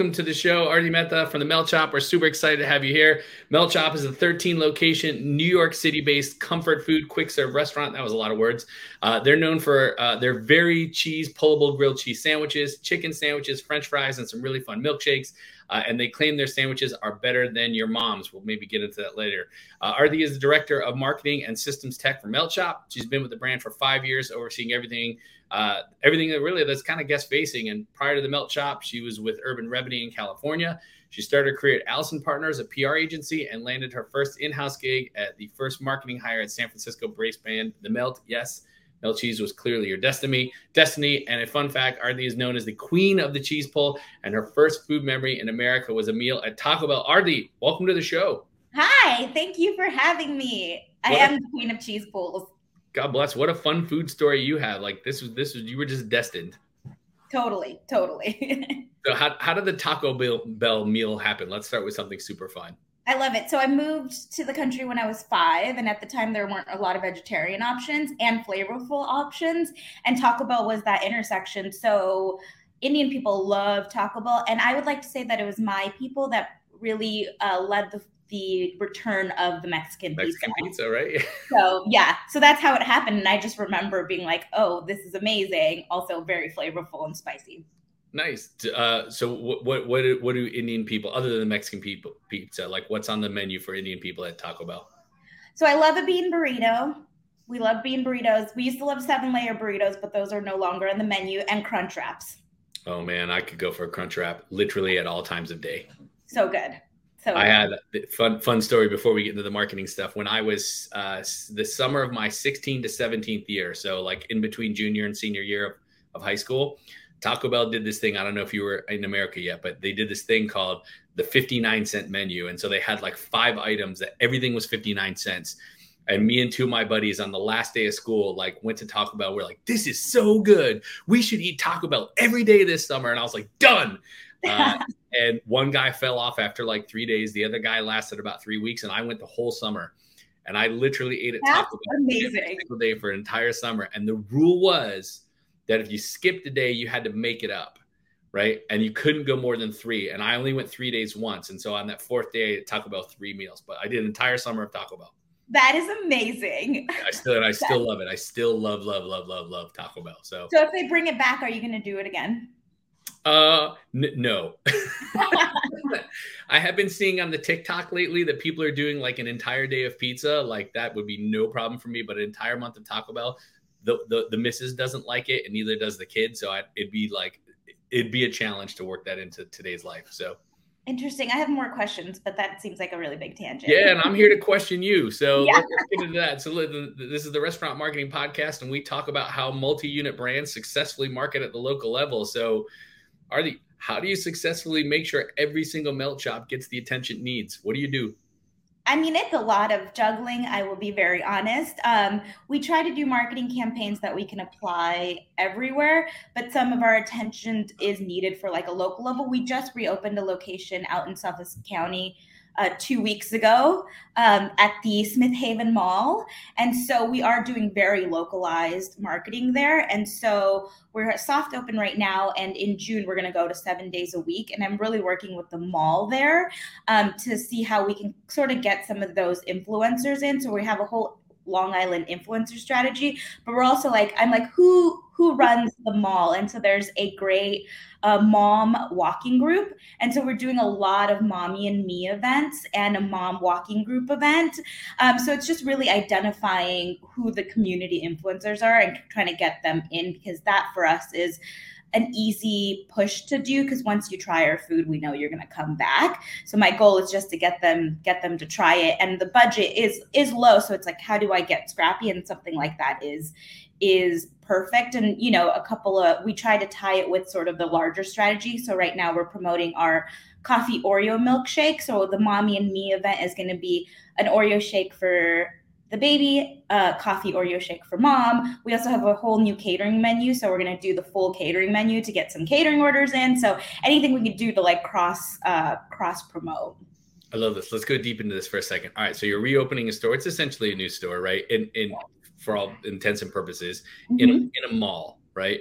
welcome to the show, Aarti Mehta from the Melt Shop. We're super excited to have you here. Melt Shop is a 13 location, New York City based comfort food quick serve restaurant. That was a lot of words. Uh, they're known for uh, their very cheese pullable grilled cheese sandwiches, chicken sandwiches, French fries, and some really fun milkshakes. Uh, and they claim their sandwiches are better than your mom's. We'll maybe get into that later. Uh, Aarti is the director of marketing and systems tech for Melt Shop. She's been with the brand for five years, overseeing everything, uh, everything that really that's kind of guest facing. And prior to the Melt Shop, she was with Urban Remedy in California. She started her career at Allison Partners, a PR agency, and landed her first in-house gig at the first marketing hire at San Francisco brace band, The Melt. Yes, Melt cheese was clearly your destiny. Destiny, and a fun fact: Aarti is known as the queen of the cheese pull, and her first food memory in America was a meal at Taco Bell. Aarti, welcome to the show. Hi, thank you for having me. I am the queen of cheese pulls. God bless. What a fun food story you have. Like this was this was you were just destined. Totally, totally. so how how did the Taco Bell meal happen? Let's start with something super fun. I love it. So I moved to the country when I was five, and at the time there weren't a lot of vegetarian options and flavorful options, and Taco Bell was that intersection. So Indian people love Taco Bell, and I would like to say that it was my people that really uh, led the the return of the Mexican, Mexican pizza. pizza right? so yeah, so that's how it happened, and I just remember being like, "Oh, this is amazing!" Also very flavorful and spicy. Nice. Uh, so what, what what do, what do Indian people other than the Mexican people pizza like? What's on the menu for Indian people at Taco Bell? So I love a bean burrito. We love bean burritos. We used to love seven layer burritos, but those are no longer on the menu. And crunch wraps. Oh man, I could go for a crunch wrap literally at all times of day. So good. So I had a fun fun story before we get into the marketing stuff. When I was uh, the summer of my 16 to 17th year, so like in between junior and senior year of, of high school, Taco Bell did this thing. I don't know if you were in America yet, but they did this thing called the 59 cent menu. And so they had like five items that everything was 59 cents. And me and two of my buddies on the last day of school, like went to Taco Bell. We're like, this is so good. We should eat Taco Bell every day this summer. And I was like, done. Uh, and one guy fell off after like three days. The other guy lasted about three weeks. And I went the whole summer. And I literally ate at Taco Bell every single day for an entire summer. And the rule was that if you skipped a day, you had to make it up, right? And you couldn't go more than three. And I only went three days once. And so on that fourth day, I Taco Bell three meals. But I did an entire summer of Taco Bell. That is amazing. I still and I still love it. I still love, love, love, love, love Taco Bell. So So if they bring it back, are you gonna do it again? Uh n- no. I have been seeing on the TikTok lately that people are doing like an entire day of pizza. Like that would be no problem for me, but an entire month of Taco Bell, the the, the missus doesn't like it, and neither does the kid. So I, it'd be like it'd be a challenge to work that into today's life. So interesting. I have more questions, but that seems like a really big tangent. Yeah, and I'm here to question you. So yeah. let's get into that. So this is the Restaurant Marketing Podcast, and we talk about how multi-unit brands successfully market at the local level. So, are the how do you successfully make sure every single melt shop gets the attention it needs? What do you do? I mean, it's a lot of juggling. I will be very honest. Um, we try to do marketing campaigns that we can apply everywhere, but some of our attention is needed for like a local level. We just reopened a location out in Suffolk County uh, two weeks ago um, at the Smith Haven Mall. And so we are doing very localized marketing there. And so we're soft open right now. And in June, we're going to go to seven days a week. And I'm really working with the mall there um, to see how we can sort of get some of those influencers in. So we have a whole Long Island influencer strategy, but we're also like, I'm like, who who runs the mall? And so there's a great uh, mom walking group, and so we're doing a lot of mommy and me events and a mom walking group event. Um, so it's just really identifying who the community influencers are and trying to get them in because that for us is an easy push to do because once you try our food we know you're going to come back. So my goal is just to get them get them to try it. And the budget is is low. So it's like how do i get scrappy? And something like that is is perfect and you know a couple of we try to tie it with sort of the larger strategy so right now we're promoting our coffee oreo milkshake so the mommy and me event is going to be an oreo shake for the baby, uh, coffee Oreo shake for mom. We also have a whole new catering menu. So we're going to do the full catering menu to get some catering orders in. So anything we could do to like cross, uh, cross promote. I love this. Let's go deep into this for a second. All right. So you're reopening a store. It's essentially a new store, right? In, in, for all intents and purposes, mm-hmm. in, a, in a mall, right?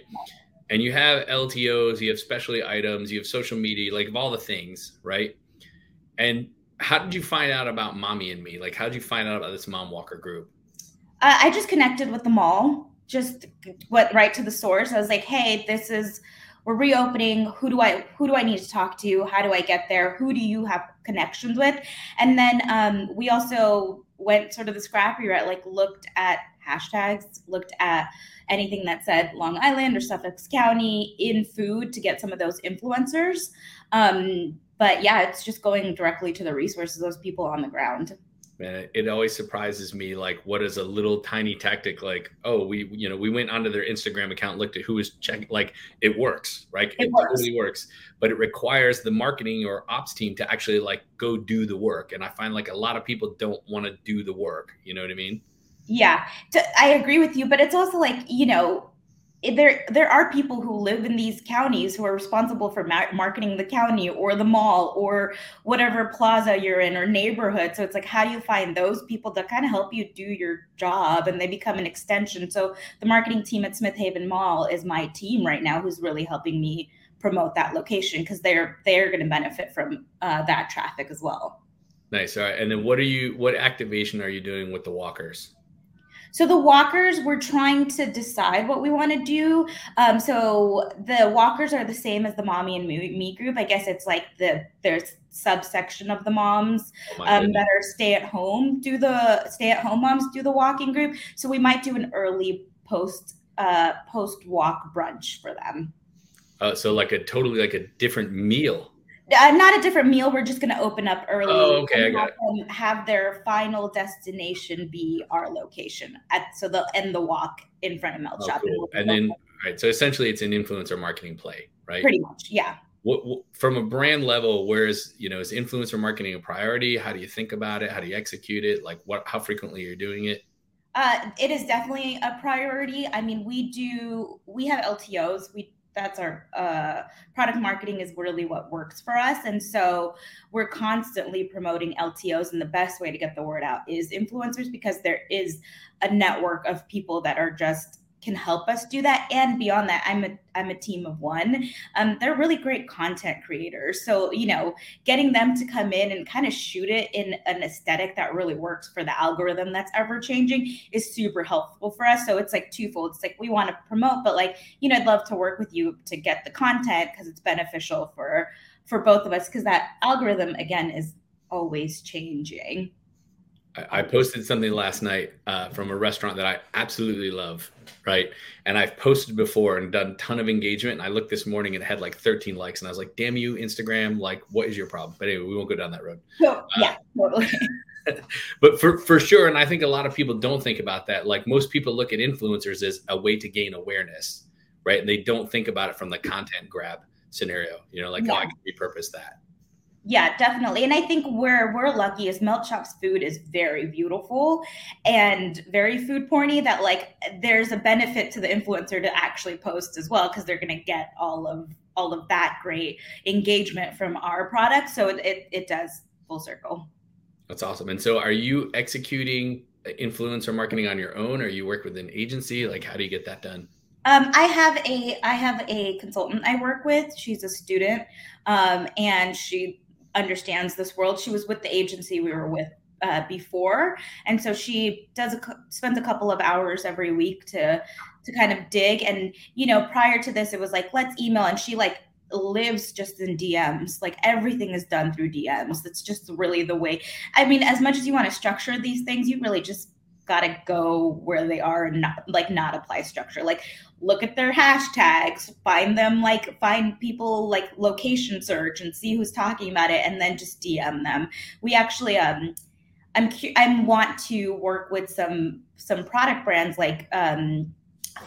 and you have LTOs, you have specialty items, you have social media, like of all the things, right? And how did you find out about Mommy and Me? Like, how did you find out about this Mom Walker group? Uh, I just connected with the mall, just went right to the source. I was like, hey, this is we're reopening. Who do I who do I need to talk to? How do I get there? Who do you have connections with? And then um, we also went sort of the scrappy route, like looked at hashtags, looked at anything that said Long Island or Suffolk County in food to get some of those influencers. Um, but yeah, it's just going directly to the resources, those people on the ground. Man it always surprises me like what is a little tiny tactic like oh we you know we went onto their instagram account looked at who was checking like it works right? It, it works. totally works. but it requires the marketing or ops team to actually like go do the work. And i find like a lot of people don't want to do the work you know what i mean yeah i agree with you but it's also like you know there there are people who live in these counties who are responsible for ma- marketing the county or the mall or whatever plaza you're in or neighborhood. So it's like how do you find those people to kind of help you do your job and they become an extension? So the marketing team at smith haven mall is my team right now who's really helping me promote that location because they're they're going to benefit from uh, that traffic as well. Nice. All right. And then what are you what activation are you doing with the walkers so the walkers, we're trying to decide what we want to do. Um, so the walkers are the same as the mommy and me, group. I guess it's like the there's subsection of the moms oh um, that are stay at home do the stay at home moms do the walking group. So we might do an early post uh, post walk brunch for them. Uh, so like a totally like a different meal uh, not a different meal. We're just going to open up early. Oh, okay, and have, have, their final destination be our location at so they'll end the walk in front of Melt oh, Shop. Cool. And, then, right. So essentially, it's an influencer marketing play, right? Pretty much, yeah. What, what, from a brand level, where is you know is influencer marketing a priority? How do you think about it? How do you execute it? Like what? How frequently you're doing it? Uh, it is definitely a priority. I mean, we do we have LTOs. We that's our uh, product marketing is really what works for us. And so we're constantly promoting ltos and the best way to get the word out is influencers because there is a network of people that are just can help us do that. And beyond that i'm a i'm a team of one. Um, they're really great content creators. So you know getting them to come in and kind of shoot it in an aesthetic that really works for the algorithm that's ever changing is super helpful for us. So it's like twofold. It's like we want to promote but like you know i'd love to work with you to get the content because it's beneficial for for both of us because that algorithm again is always changing I, posted something last night uh, from a restaurant that I absolutely love, right? And I've posted before and done a ton of engagement. And I looked this morning and it had like 13 likes, and I was like, "Damn you, Instagram! Like, what is your problem?" But anyway, we won't go down that road. No, yeah, uh, totally. but for for sure, and I think a lot of people don't think about that. Like most people look at influencers as a way to gain awareness, right? And they don't think about it from the content grab scenario. You know, like yeah. oh, I can repurpose that. Yeah, definitely. And I think where we're lucky is Melt Shop's food is very beautiful and very food porny that like there's a benefit to the influencer to actually post as well because they're going to get all of all of that great engagement from our product. So it, it, it does full circle. That's awesome. And so are you executing influencer marketing on your own or you work with an agency? Like how do you get that done? Um, I have a I have a consultant I work with. She's a student, um, and she understands this world. She was with the agency we were with uh, before, and so she does a, spends a couple of hours every week to to kind of dig. And you know, prior to this, it was like let's email, and she like lives just in DMs. Like everything is done through DMs. That's just really the way. I mean, as much as you want to structure these things, you really just got to go where they are and not like not apply structure. Like look at their hashtags, find them like find people like location search and see who's talking about it and then just DM them. We actually um I'm I'm want to work with some some product brands like um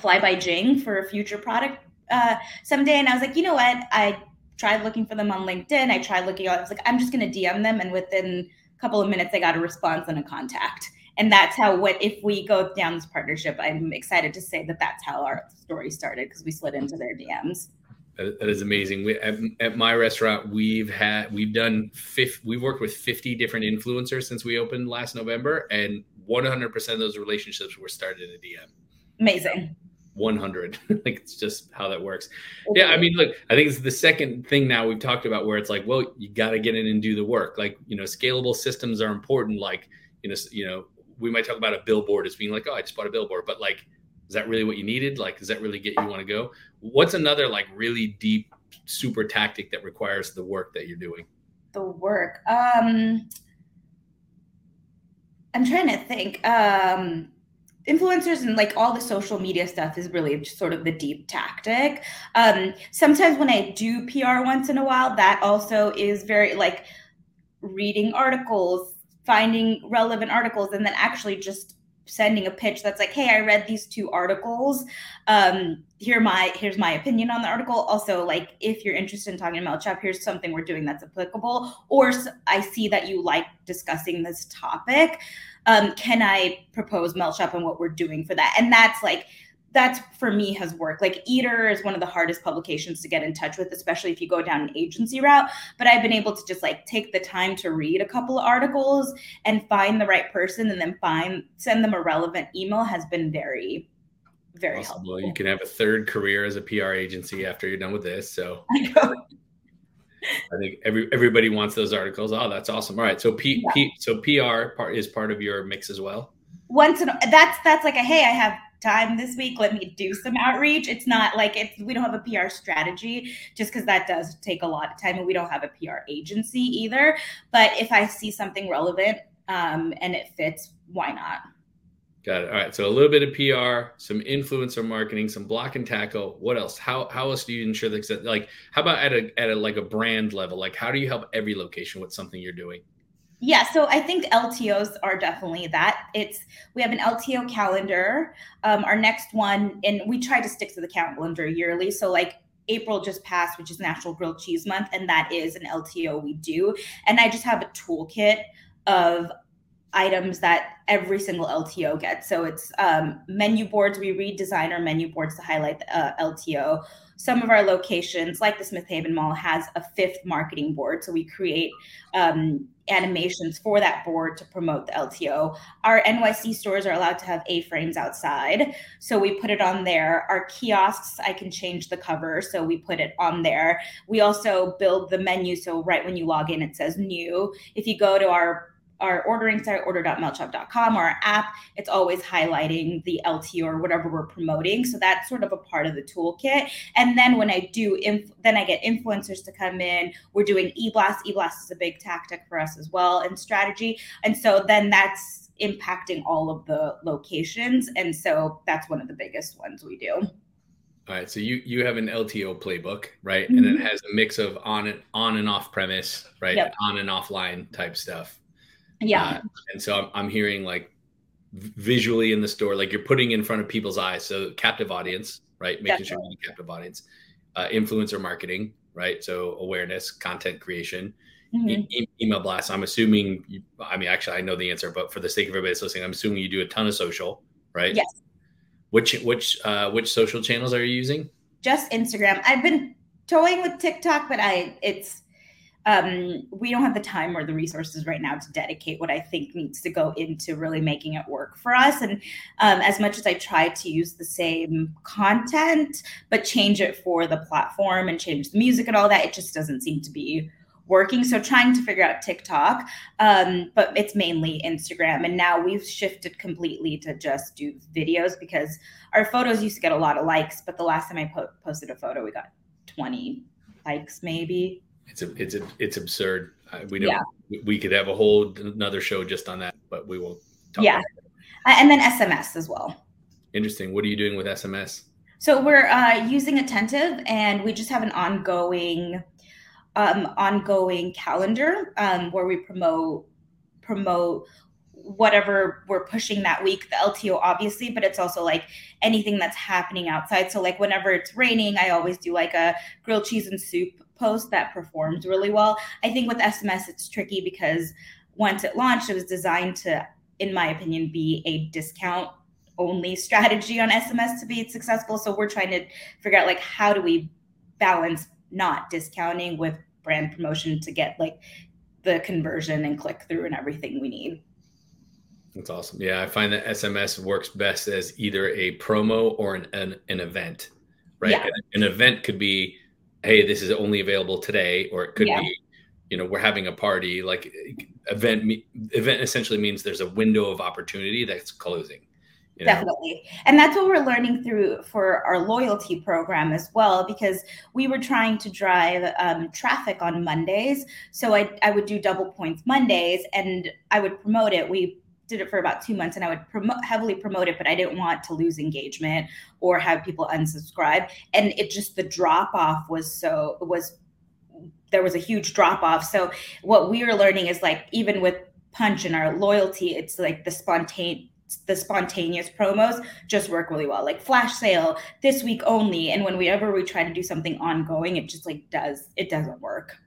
Fly by Jing for a future product uh someday and I was like, "You know what? I tried looking for them on LinkedIn. I tried looking I was like, I'm just going to DM them and within a couple of minutes I got a response and a contact and that's how what if we go down this partnership i'm excited to say that that's how our story started because we slid into their dms that is amazing. We, at, at, my restaurant we've had we've done fifth we've worked with 50 different influencers since we opened last november and 100% of those relationships were started in a dm amazing. 100 like it's just how that works. Yeah i mean look i think it's the second thing now we've talked about where it's like well you got to get in and do the work. Like you know scalable systems are important like you know you know we might talk about a billboard as being like oh i just bought a billboard but like is that really what you needed? Like does that really get you want to go? What's another like really deep super tactic that requires the work that you're doing? The work um i'm trying to think um influencers and like all the social media stuff is really just sort of the deep tactic. Um, sometimes when I do PR once in a while, that also is very like reading articles, finding relevant articles, and then actually just sending a pitch that's like, "Hey, I read these two articles. Um, here my here's my opinion on the article. Also, like if you're interested in talking to Melt Shop, here's something we're doing that's applicable. Or I see that you like discussing this topic. Um, can I propose Melt Shop and what we're doing for that? And that's like that's for me has worked. Like Eater is one of the hardest publications to get in touch with, especially if you go down an agency route. But I've been able to just like take the time to read a couple of articles and find the right person and then find send them a relevant email has been very very awesome. helpful. Well, you can have a third career as a PR agency after you're done with this. So I, I think every everybody wants those articles. Oh, that's awesome. All right. So P, yeah. P so PR part is part of your mix as well. Once in, that's that's like a hey, I have time this week. Let me do some outreach. It's not like it's we don't have a PR strategy just because that does take a lot of time, and we don't have a PR agency either. But if I see something relevant um, and it fits, why not? Got it. All right. So a little bit of PR, some influencer marketing, some block and tackle. What else? How how else do you ensure that like how about at a at a like a brand level? Like how do you help every location with something you're doing? Yeah, so I think LTOs are definitely that. It's we have an LTO calendar. Um, our next one, and we try to stick to the calendar yearly. So like April just passed, which is National Grilled Cheese Month, and that is an LTO we do. And I just have a toolkit of items that every single LTO gets. So it's um, menu boards. We redesign our menu boards to highlight the uh, LTO. Some of our locations, like the Smith Haven Mall, has a fifth marketing board. So we create um, animations for that board to promote the LTO. Our NYC stores are allowed to have A frames outside. So we put it on there. Our kiosks, I can change the cover. So we put it on there. We also build the menu. So right when you log in, it says new. If you go to our our ordering site, order.meltshop.com, or our app, it's always highlighting the LT or whatever we're promoting. So that's sort of a part of the toolkit. And then when I do, inf- then I get influencers to come in. We're doing e-blast. E-blast is a big tactic for us as well and strategy. And so then that's impacting all of the locations. And so that's one of the biggest ones we do. All right, so you you have an LTO playbook, right? Mm-hmm. And it mm-hmm. has a mix of on and on and off premise, right? Yep. On and offline type stuff. Yeah. Uh, and so I'm, I'm hearing like visually in the store, like you're putting in front of people's eyes. So captive audience, right? Making Definitely. sure you captive audience, uh, influencer marketing, right? So awareness, content creation, mm-hmm. e- email blasts. I'm assuming, you, I mean, actually, I know the answer, but for the sake of everybody that's listening, I'm assuming you do a ton of social, right? Yes. Which which uh, which social channels are you using? Just Instagram. I've been toying with TikTok, but I it's um, we don't have the time or the resources right now to dedicate what I think needs to go into really making it work for us. And um, as much as I try to use the same content, but change it for the platform and change the music and all that, it just doesn't seem to be working. So trying to figure out TikTok, um, but it's mainly Instagram. And now we've shifted completely to just do videos because our photos used to get a lot of likes, but the last time I po- posted a photo, we got 20 likes maybe it's a, it's a, it's absurd. we know yeah. we could have a whole another show just on that, but we will. Talk. Yeah, and then SMS as well. Interesting. What are you doing with SMS? So we're uh, using Attentive, and we just have an ongoing, um, ongoing calendar um, where we promote promote whatever we're pushing that week the lto obviously but it's also like anything that's happening outside so like whenever it's raining i always do like a grilled cheese and soup post that performs really well. I think with SMS, it's tricky because once it launched, it was designed to, in my opinion, be a discount only strategy on SMS to be successful. So we're trying to figure out like how do we balance not discounting with brand promotion to get like the conversion and click through and everything we need. That's awesome. Yeah, I find that SMS works best as either a promo or an an, an event, right? Yeah. An, an, event could be, hey, this is only available today, or it could yeah. be, you know, we're having a party. Like event event essentially means there's a window of opportunity that's closing. You know? Definitely. And that's what we're learning through for our loyalty program as well, because we were trying to drive um, traffic on Mondays. So I, I would do double points Mondays and I would promote it. We did it for about two months and I would promote heavily promote it, but I didn't want to lose engagement or have people unsubscribe. And it just the drop off was so was there was a huge drop off. So what we were learning is like even with Punchh and our loyalty, it's like the spontaneous the spontaneous promos just work really well like flash sale this week only and whenever we try to do something ongoing it just like does it doesn't work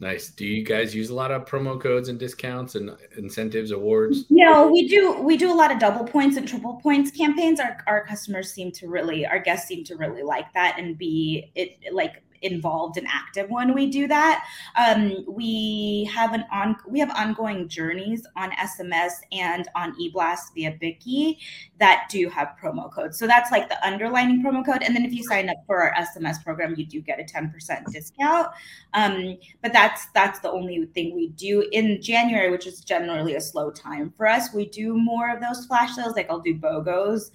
Nice. Do you guys use a lot of promo codes and discounts and incentives, awards? No, we do. We do a lot of double points and triple points campaigns. Our our customers seem to really, our guests seem to really like that and be it like involved and active when we do that. Um, we have an on we have ongoing journeys on SMS and on eBlast via Bikky that do have promo codes. So that's like the underlining promo code. And then if you sign up for our SMS program, you do get a 10% discount. Um, but that's that's the only thing we do in January, which is generally a slow time for us. We do more of those flash sales, like I'll do BOGOs.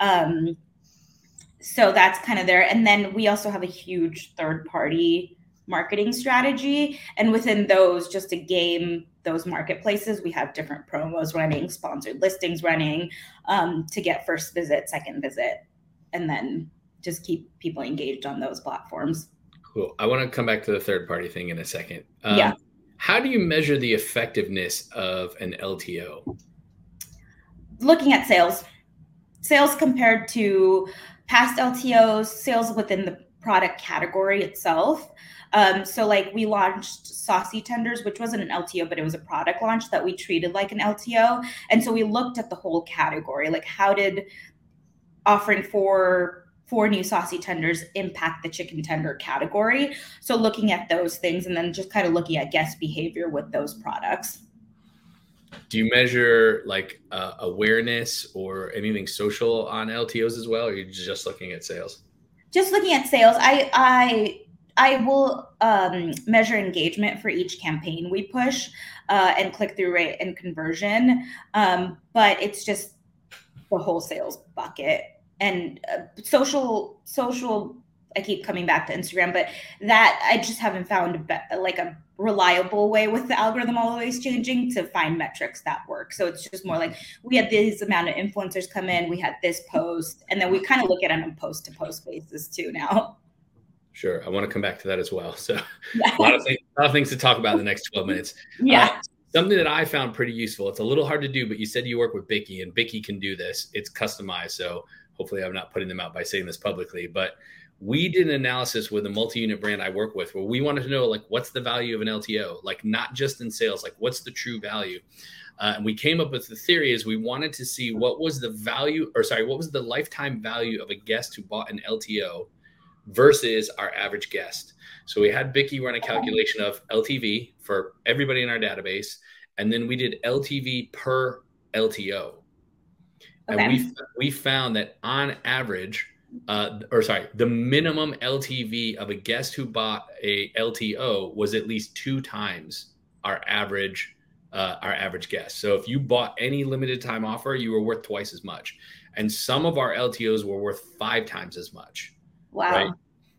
Um, so that's kind of there. And then we also have a huge third party marketing strategy. And within those, just to game those marketplaces, we have different promos running, sponsored listings running um, to get first visit, second visit, and then just keep people engaged on those platforms. Cool. I want to come back to the third party thing in a second. Um, yeah. How do you measure the effectiveness of an LTO? Looking at sales, sales compared to past LTOs, sales within the product category itself. Um, so like we launched saucy tenders, which wasn't an LTO, but it was a product launch that we treated like an LTO. And so we looked at the whole category, like how did offering four four new saucy tenders impact the chicken tender category? So looking at those things and then just kind of looking at guest behavior with those products do you measure like uh, awareness or anything social on LTOs as well, or are you just looking at sales? Just looking at sales. I I I will um, measure engagement for each campaign we push uh, and click through rate and conversion, um, but it's just the whole sales bucket and uh, social social I keep coming back to Instagram, but that I just haven't found like a reliable way with the algorithm always changing to find metrics that work. So it's just more like we had this amount of influencers come in, we had this post, and then we kind of look at it on a post to post basis too now. Sure, I want to come back to that as well. So yeah. a lot of things, a lot of things to talk about in the next twelve minutes. Yeah. Uh, something that I found pretty useful. It's a little hard to do, but you said you work with Bikky, and Bikky can do this. It's customized, so hopefully I'm not putting them out by saying this publicly, but we did an analysis with a multi-unit brand I work with where we wanted to know like what's the value of an LTO, like not just in sales, like what's the true value. Uh, and we came up with the theory is we wanted to see what was the value or sorry, what was the lifetime value of a guest who bought an LTO versus our average guest. So we had Bikky run a calculation of LTV for everybody in our database, and then we did LTV per LTO. Okay. And we we found that on average, uh, or sorry, the minimum LTV of a guest who bought a LTO was at least two times our average uh, our average guest. So if you bought any limited time offer, you were worth twice as much, and some of our LTOs were worth five times as much. Wow. Right?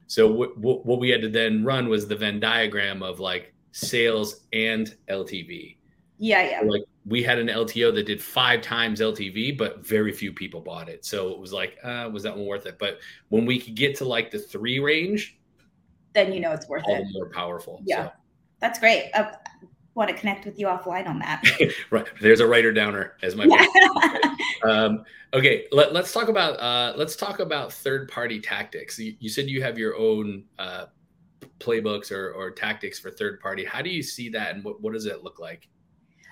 So w- w- what we had to then run was the Venn diagram of like sales and LTV. Yeah, yeah. Like we had an LTO that did five times LTV, but very few people bought it. So it was like, uh, was that one worth it? But when we could get to like the three range, then you know it's worth all it. More powerful. Yeah, so. that's great. Uh, want to connect with you offline on that. right, there's a writer downer as my. Yeah. um, okay, let, us talk about uh, let's talk about third party tactics. You, you, said you have your own uh, playbooks or, or tactics for third party. How do you see that, and what, what does it look like?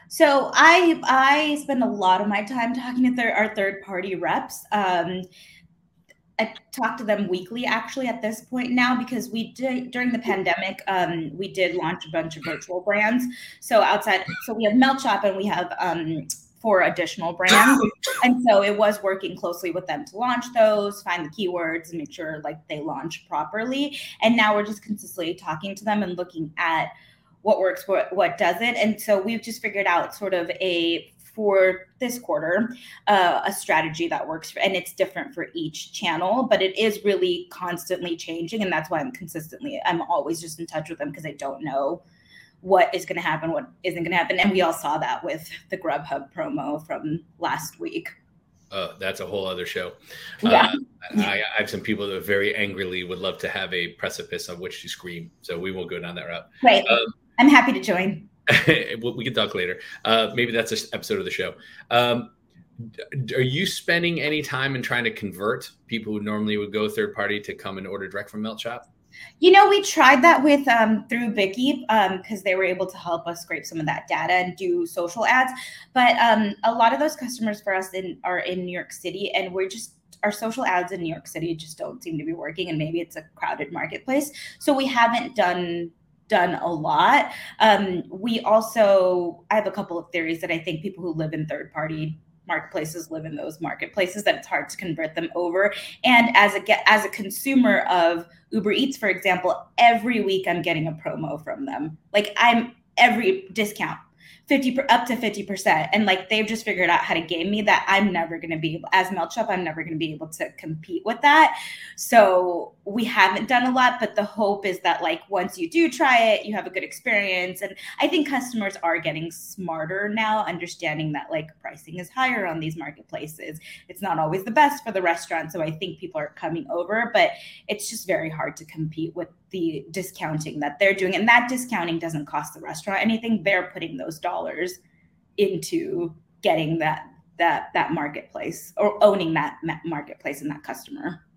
So I I spend a lot of my time talking to thir- our third party reps. Um, I talk to them weekly actually at this point now because we did during the pandemic um, we did launch a bunch of virtual brands. So outside, so we have Melt Shop and we have um, for additional brands. and so it was working closely with them to launch those, find the keywords, and make sure like they launch properly. And now we're just consistently talking to them and looking at what works, what, what doesn't. And so we've just figured out sort of a for this quarter uh, a strategy that works for, and it's different for each channel but it is really constantly changing and that's why i'm consistently i'm always just in touch with them because i don't know what is going to happen, what isn't going to happen. And we all saw that with the Grubhub promo from last week. Uh, that's a whole other show. Yeah. Uh, I, I, have some people that very angrily would love to have a precipice on which to scream. So we won't go down that route. Right. Um, I'm happy to join. we can talk later. Uh, maybe that's an episode of the show. Um, are you spending any time in trying to convert people who normally would go third party to come and order direct from Melt Shop? You know, we tried that with um, through Bikky because um, they were able to help us scrape some of that data and do social ads. But um, a lot of those customers for us in, are in New York City, and we're just our social ads in New York City just don't seem to be working, and maybe it's a crowded marketplace. So we haven't done done a lot. Um, we also I have a couple of theories that I think people who live in third party marketplaces live in those marketplaces that it's hard to convert them over and as a get as a consumer of uber eats for example every week i'm getting a promo from them like i'm every discount 50 up to 50% and like they've just figured out how to game me that i'm never going to be as MeltShop i'm never going to be able to compete with that. So we haven't done a lot but the hope is that like once you do try it you have a good experience. And i think customers are getting smarter now understanding that like pricing is higher on these marketplaces. It's not always the best for the restaurant so i think people are coming over but it's just very hard to compete with the discounting that they're doing. And that discounting doesn't cost the restaurant anything. They're putting those dollars into getting that that that marketplace or owning that marketplace and that customer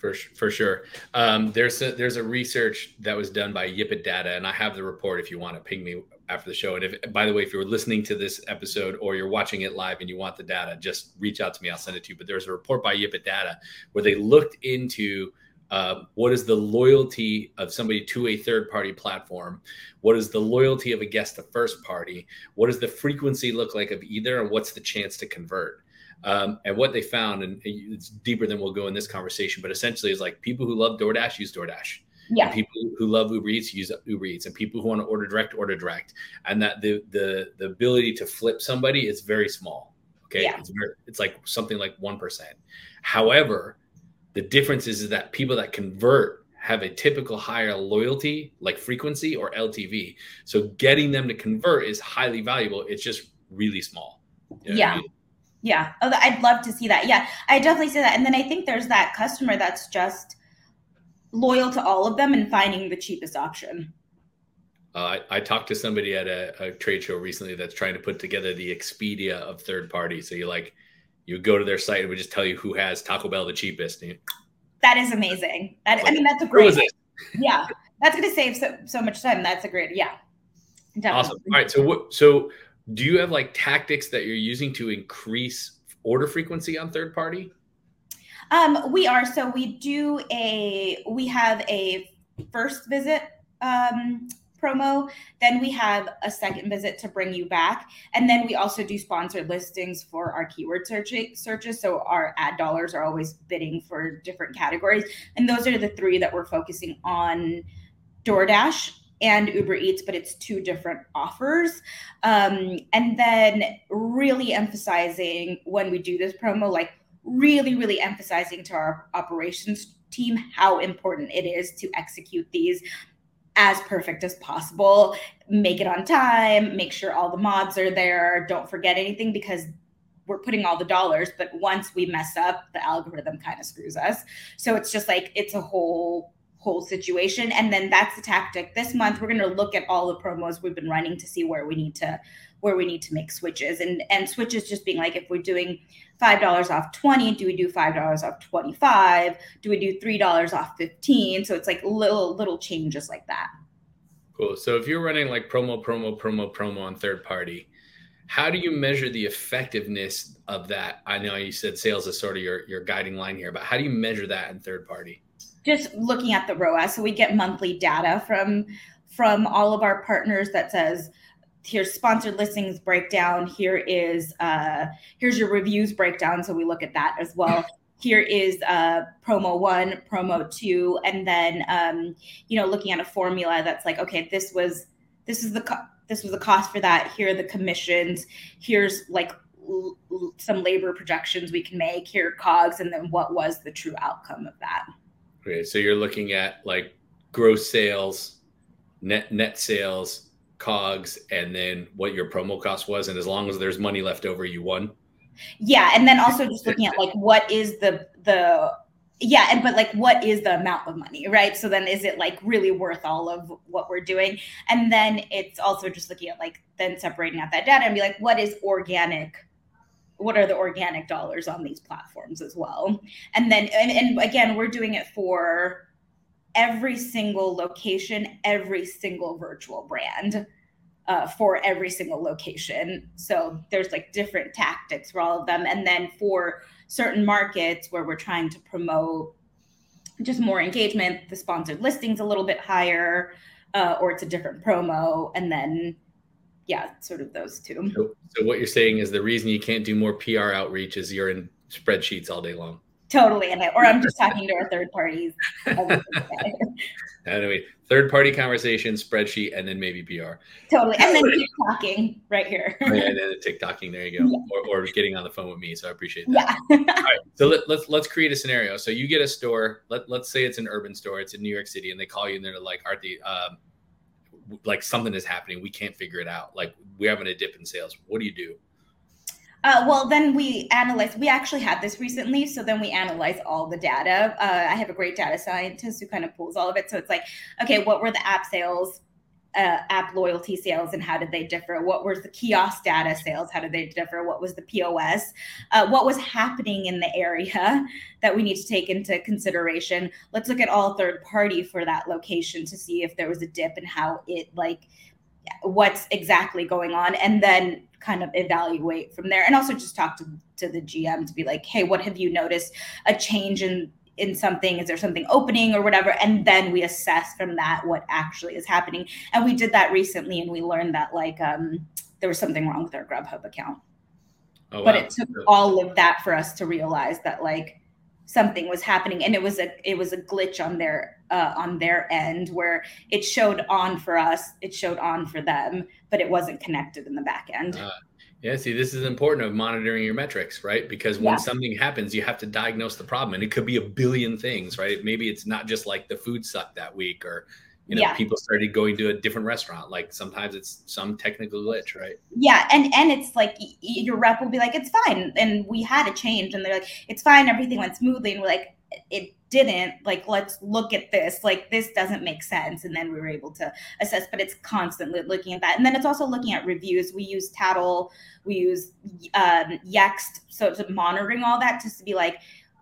for for sure. Um, there's a, there's a research that was done by Yipit Data, and I have the report if you want to ping me after the show. And if by the way, if you're listening to this episode or you're watching it live and you want the data, just reach out to me. I'll send it to you. But there's a report by Yipit Data where they looked into uh, what is the loyalty of somebody to a third party platform? What is the loyalty of a guest to first party? What does the frequency look like of either? And what's the chance to convert? Um, and what they found, and it's deeper than we'll go in this conversation, but essentially is like people who love DoorDash use DoorDash. Yeah. And people who love Uber Eats use Uber Eats, and people who want to order direct order direct, and that the the the ability to flip somebody is very small. Okay, yeah. it's very, it's like something like one percent. However, the difference is, is that people that convert have a typical higher loyalty, like frequency or LTV. So getting them to convert is highly valuable. It's just really small. You know yeah. I mean? Yeah. Oh, I'd love to see that. Yeah. I definitely see that. And then I think there's that customer that's just loyal to all of them and finding the cheapest option. Uh, I, I, talked to somebody at a, a, trade show recently that's trying to put together the Expedia of third party. So you're like, you go to their site and we just tell you who has Taco Bell the cheapest. That is amazing. That like, I mean, that's a great. Yeah, that's going to save so, so much time. That's a great. Yeah. Definitely. Awesome. All right. So what? So do you have like tactics that you're using to increase order frequency on third party? Um, we are. So we do a. We have a first visit um, promo. Then we have a second visit to bring you back. And then we also do sponsored listings for our keyword search- searches. So our ad dollars are always bidding for different categories. And those are the three that we're focusing on DoorDash and Uber Eats, but it's two different offers. Um, and then really emphasizing when we do this promo, like really, really emphasizing to our operations team how important it is to execute these as perfect as possible, make it on time, make sure all the mods are there, don't forget anything because we're putting all the dollars, but once we mess up, the algorithm kind of screws us. So it's just like it's a whole whole situation. And then that's the tactic. This month we're going to look at all the promos we've been running to see where we need to where we need to make switches. And and switches just being like if we're doing five dollars off 20 do we do five dollars off 25 do we do three dollars off 15 so it's like little little changes like that. Cool. So if you're running like promo promo promo promo on third party how do you measure the effectiveness of that? I know you said sales is sort of your, your guiding line here but how do you measure that in third party? Just looking at the ROAS. So we get monthly data from from all of our partners that says here's sponsored listings breakdown. Here is uh, here's your reviews breakdown. So we look at that as well. Here is uh, promo one, promo two, and then um, you know looking at a formula that's like, okay, this was this is the co- this was the cost for that. Here are the commissions. Here's like l- l- some labor projections we can make. Here cogs, and then what was the true outcome of that. Okay, so you're looking at like gross sales, net net sales, cogs and then what your promo cost was and as long as there's money left over you won. Yeah and then also just looking at like what is the the yeah and but like what is the amount of money right? So then is it like really worth all of what we're doing? And then it's also just looking at like then separating out that data and be like what is organic what are the organic dollars on these platforms as well? And then and, and again we're doing it for every single location, every single virtual brand uh, for every single location. So there's like different tactics for all of them. And then for certain markets where we're trying to promote just more engagement, the sponsored listings a little bit higher, uh, or it's a different promo. And then, yeah, sort of those two. So, so what you're saying is the reason you can't do more PR outreach is you're in spreadsheets all day long. Totally, and I, or I'm just talking to our third parties. anyway, third party conversation, spreadsheet, and then maybe PR. Totally, and then keep talking right here. and then the TikToking. There you go, yeah. or, or getting on the phone with me. So I appreciate that. Yeah. All right, so let, let's let's create a scenario. So you get a store. Let let's say it's an urban store. It's in New York City, and they call you and they're like, "Aarti, um, like something is happening. We can't figure it out. Like we're having a dip in sales. What do you do?" Uh, well, then we analyze. We actually had this recently, so then we analyze all the data. Uh, I have a great data scientist who kind of pulls all of it. So it's like, okay, what were the app sales, uh, app loyalty sales, and how did they differ? What was the kiosk data sales? How did they differ? What was the POS? Uh, what was happening in the area that we need to take into consideration? Let's look at all third party for that location to see if there was a dip and how it like what's exactly going on, and then kind of evaluate from there. And also just talk to, to the gm to be like hey what have you noticed? A change in in something? Is there something opening or whatever? And then we assess from that what actually is happening. And we did that recently and we learned that like um there was something wrong with our grubhub account. Oh, wow. but it took all of that for us to realize that like something was happening. And it was a it was a glitch on their uh, on their end where it showed on for us it showed on for them but it wasn't connected in the back end. Uh, yeah see this is important of monitoring your metrics right? Because when yeah. something happens you have to diagnose the problem and it could be a billion things right? Maybe it's not just like the food sucked that week or you know yeah. people started going to a different restaurant like sometimes it's some technical glitch right? Yeah and and it's like your rep will be like it's fine and we had a change and they're like it's fine everything went smoothly and we're like it didn't like let's look at this like this doesn't make sense and then we were able to assess but it's constantly looking at that. And then it's also looking at reviews. We use tattle we use um, yext so it's monitoring all that just to be like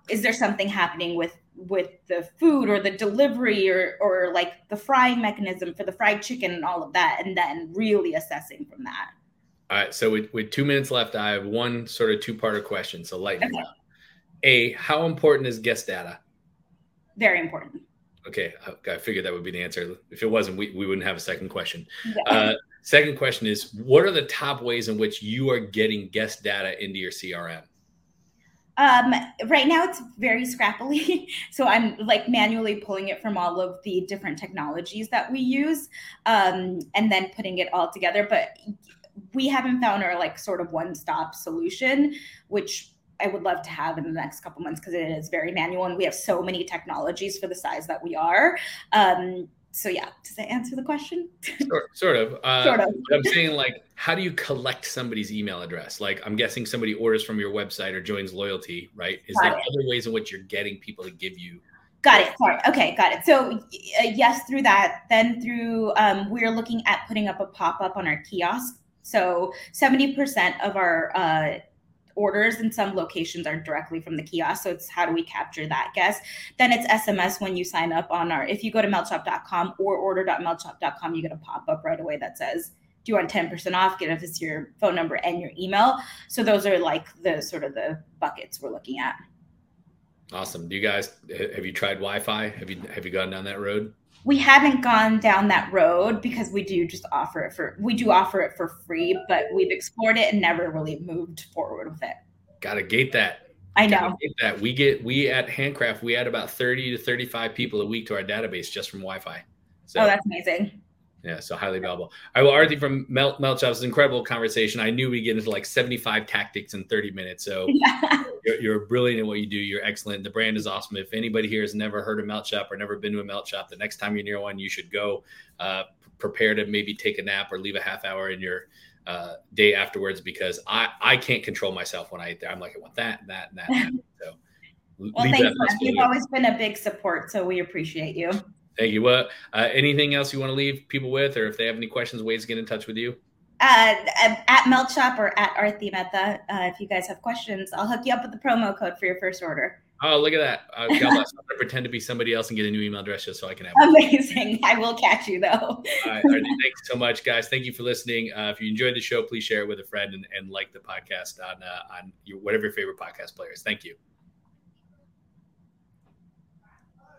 is there something happening with with the food or the delivery or or like the frying mechanism for the fried chicken and all of that and then really assessing from that. All right so with, with two minutes left i have one sort of two-parter question so lightning okay. a how important is guest data very important okay I, I, figured that would be the answer if it wasn't we, we wouldn't have a second question yeah. uh, second question is what are the top ways in which you are getting guest data into your crm um, right now it's very scrappily. so I'm like manually pulling it from all of the different technologies that we use um, and then putting it all together. But we haven't found our like sort of one stop solution, which I would love to have in the next couple months because it is very manual and we have so many technologies for the size that we are. Um, so yeah, does that answer the question? Sort, sort of. Uh, sort of. I'm saying like, how do you collect somebody's email address? Like, I'm guessing somebody orders from your website or joins loyalty, right? Is got there it. other ways in which you're getting people to give you? Got it. Sorry. Okay, got it. So uh, yes, through that. Then through um, we're looking at putting up a pop up on our kiosk. So 70% of our uh, orders in some locations are directly from the kiosk. So it's how do we capture that guest? Then it's SMS when you sign up on our, if you go to meltshop.com or order.meltshop.com, you get a pop up right away that says, do you want 10% off? Get us your phone number and your email. So those are like the sort of the buckets we're looking at. Awesome. Do you guys have you tried Wi-Fi? Have you have you gone down that road? We haven't gone down that road because we do just offer it for we do offer it for free, but we've explored it and never really moved forward with it. Gotta gate that. I know that we get we at Handcraft we add about thirty to thirty five people a week to our database just from Wi-Fi. So, oh, that's amazing. Yeah, so highly valuable. I will Aarti from Melt Melt Shop's incredible conversation. I knew we get into like 75 tactics in 30 minutes. So yeah. you're, you're, brilliant at what you do. You're excellent. The brand is awesome. If anybody here has never heard of Melt Shop or never been to a Melt Shop, the next time you're near one, you should go. Uh, prepare to maybe take a nap or leave a half hour in your uh, day afterwards because I I can't control myself when I eat there. I'm like I want that and that and that. And that. So. Well, thanks. You've always been a big support, so we appreciate you. Thank you. Well, uh, anything else you want to leave people with, or if they have any questions, ways to get in touch with you? Uh, at Melt Shop or at Aarti Mehta. Uh, if you guys have questions, I'll hook you up with the promo code for your first order. Oh, look at that! Uh, God bless. I'm gonna pretend to be somebody else and get a new email address just so I can have. Amazing! I will catch you though. All right, right, thanks so much, guys. Thank you for listening. Uh, if you enjoyed the show, please share it with a friend and, and like the podcast on uh, on your, whatever your favorite podcast player is. Thank you.